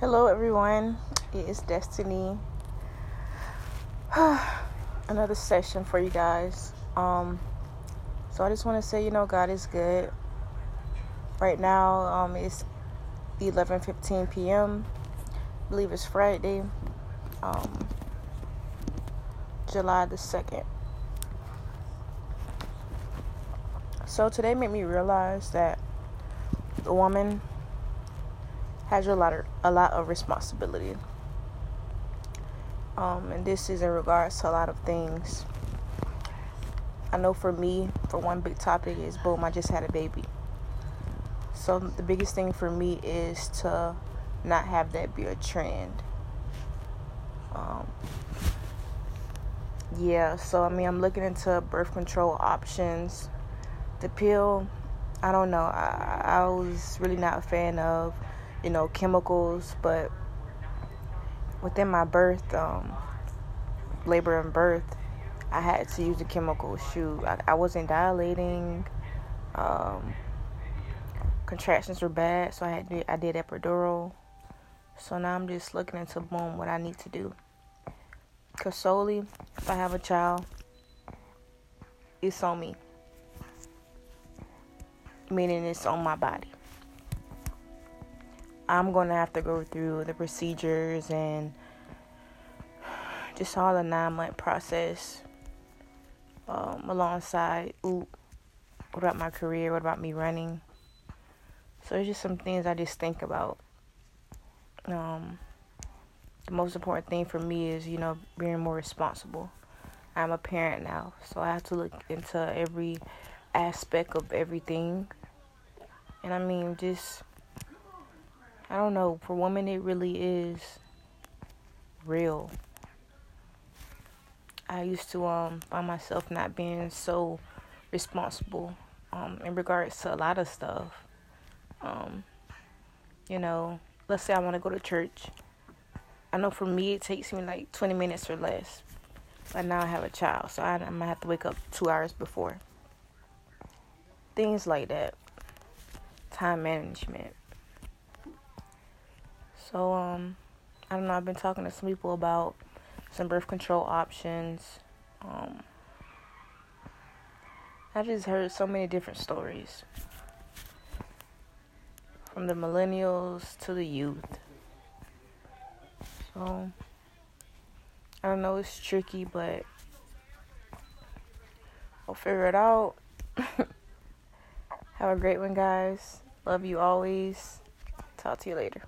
Hello, everyone. It is Destiny. Another session for you guys. Um, so I just want to say, you know, God is good. Right now, um, it's 11:15 p.m. I believe it's Friday, um, July the second. So today made me realize that the woman has a lot of a lot of responsibility. Um, and this is in regards to a lot of things. I know for me, for one big topic is boom, I just had a baby. So the biggest thing for me is to not have that be a trend. Um, yeah, so I mean, I'm looking into birth control options. The pill, I don't know. I, I was really not a fan of you know, chemicals, but within my birth, um, labor and birth, I had to use the chemicals. Shoot, I, I wasn't dilating. Um, contractions were bad, so I had to, I did epidural. So now I'm just looking into boom what I need to do. Cause solely, if I have a child, it's on me. Meaning it's on my body. I'm going to have to go through the procedures and just all the nine month process um, alongside, ooh, what about my career? What about me running? So it's just some things I just think about. Um, the most important thing for me is, you know, being more responsible. I'm a parent now, so I have to look into every aspect of everything. And I mean, just I don't know. For women, it really is real. I used to um find myself not being so responsible um in regards to a lot of stuff. Um, you know, let's say I want to go to church. I know for me it takes me like 20 minutes or less. But now I have a child, so I, I'm gonna have to wake up two hours before. Things like that. Time management. So, um, I don't know. I've been talking to some people about some birth control options. Um, I just heard so many different stories from the millennials to the youth. So, I don't know. It's tricky, but I'll figure it out. Have a great one, guys. Love you always. Talk to you later.